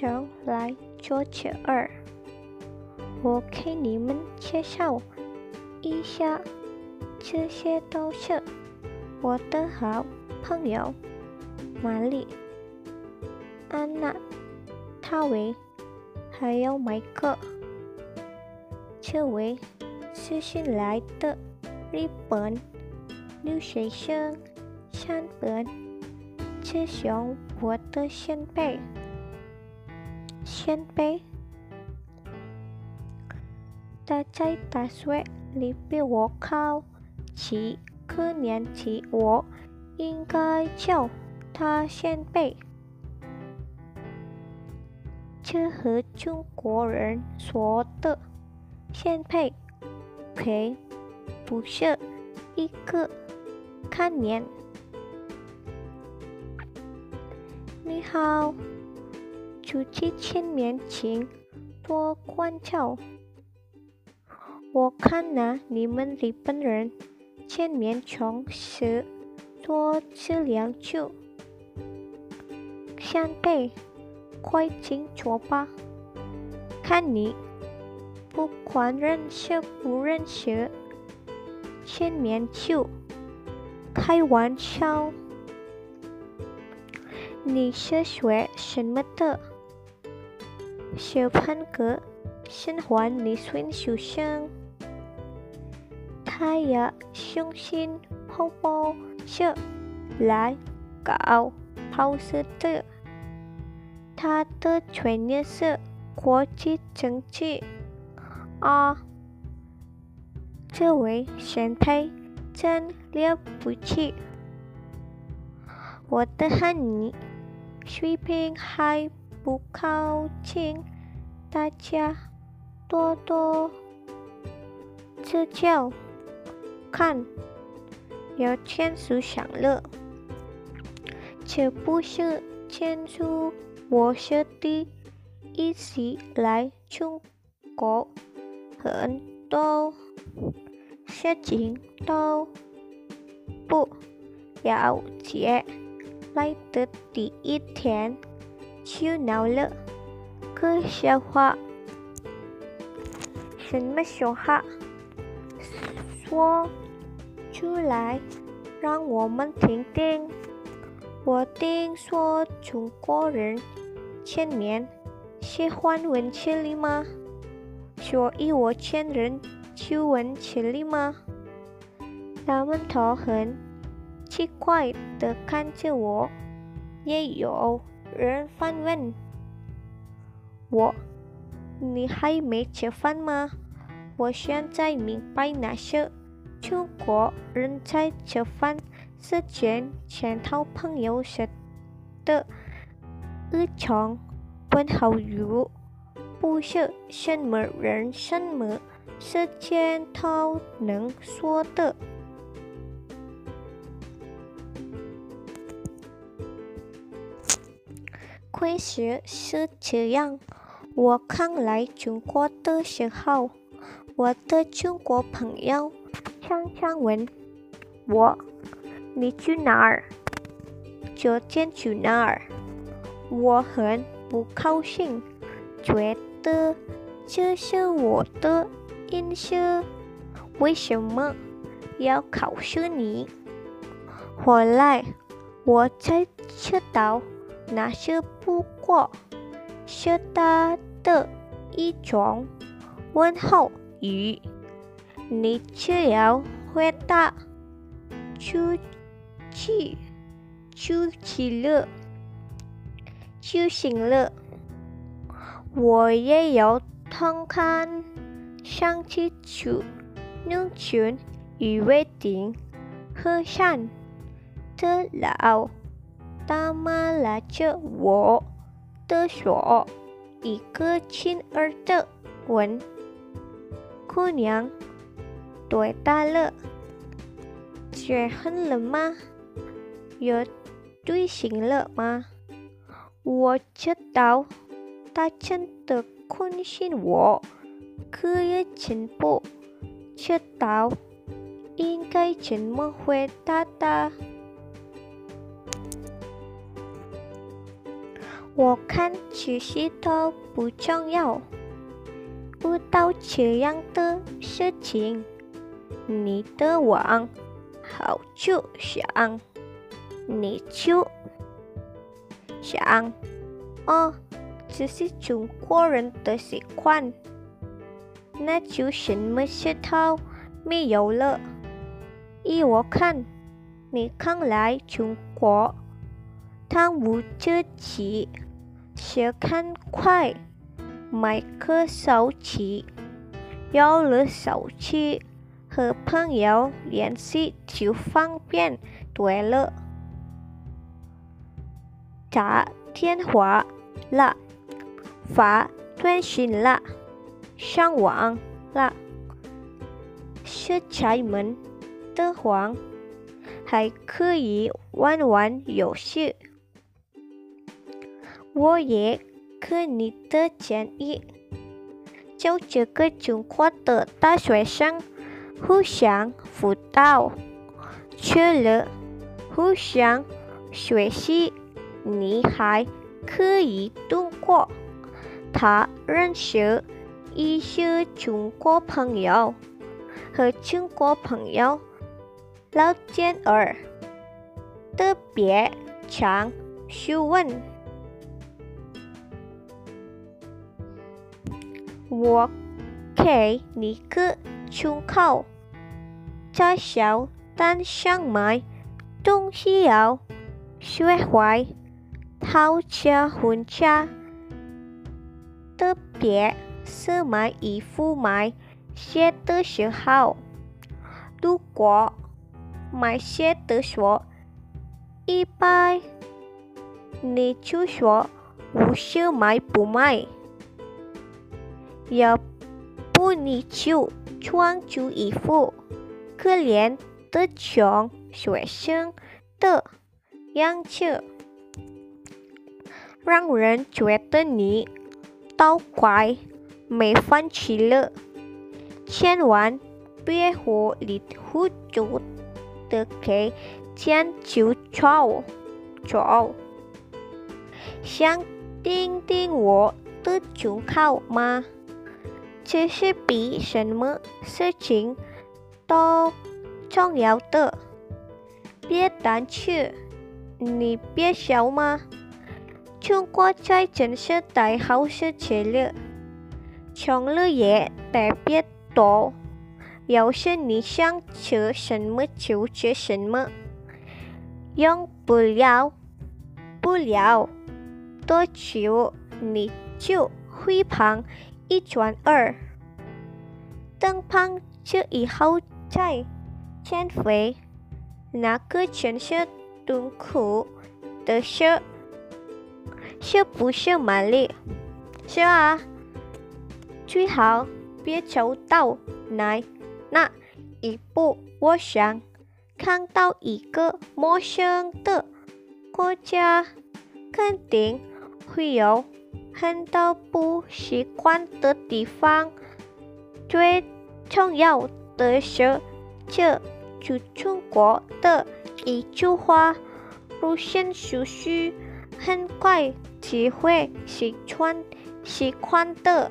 就来做这二。我给你们介绍一下，这些都是我的好朋友玛丽、安娜、汤维，还有麦克。这位是新来的日本留学生，山本，这是我的先辈，先辈。他在大学里比我高几个年级，我应该叫他先辈。这和中国人说的先辈，可不是一个概念。你好，出去见面请多关照。我看呢，你们日本人见面总是多吃两句。先辈，快请坐吧。看你不管认识不认识，见面就开玩笑。你是学什么的？小潘哥，喜欢你孙学生。他也相信泡泡是来搞泡色的。他的专业是国际政治。啊，这位先辈真了不起！我的汉语水平还不高，请大家多多指教。看，要签署享乐，这不是签署我是第一起来中国，很多事情都不了解，来的第一天就闹了个笑话，什么笑话？说出来，让我们听听。我听说中国人见面喜欢闻气里吗？所以我见人就闻气里吗？他们都很奇怪的看着我，也有人反问我：“你还没吃饭吗？”我现在明白那些。中国人在吃饭时间前套朋友时的日常问候语，不是什么人什么时间套能说的。开始是这样，我刚来中国的时候，我的中国朋友。常常问我：“你去哪儿？”昨天去哪儿？我很不高兴，觉得这是我的隐私，为什么要告诉你？后来我才知道，那是不过是他的一种问候语。你只要回答就去就去了就行了。我也有偷看上次去农村与约定和善的老大妈拉着我的手，一个亲儿的问姑娘。多大了，结婚了吗？有对象了吗？我知道他真的关心我，可也真不知道应该怎么回答他。我看这些都不重要。遇到这样的事情，你的网好就想，你就想，哦，这是中国人的习惯，那就什么事都没有了。依我看，你刚来中国，贪污自己，是看快。买个手机，有了手机，和朋友联系就方便多了。打电话了，发短信了，上网了，是开门的话，还可以玩玩游戏。我也。可你的建议，就这个中国的大学生互相辅导，除了互相学习，你还可以通过他认识一些中国朋友和中国朋友聊天儿，特别常询问。我给你个忠告：在小摊上买东西要学会讨价还价，特别是买衣服、买鞋的时候。如果买鞋的说一百，你就说五十买不买。要不你就穿住衣服，可怜的穷学生的样子，让人觉得你倒怪没饭吃了。千万别糊里糊涂的给钱就走走，想听听我的忠告吗？这是比什么事情都重要的。别胆怯，你别笑吗？中国在真是太好事情了，穷了也特别多。要是你想吃什么就吃什么，用不了不了多久你就会胖。一转二，等胖这以后再减肥，那个全是痛苦的事，是不是玛丽？是啊，最好别走到那那一步。我想看到一个陌生的国家，肯定会有。看到不习惯的地方，最重要的是，这就中国的一句话：路线熟悉，很快就会习惯习惯的。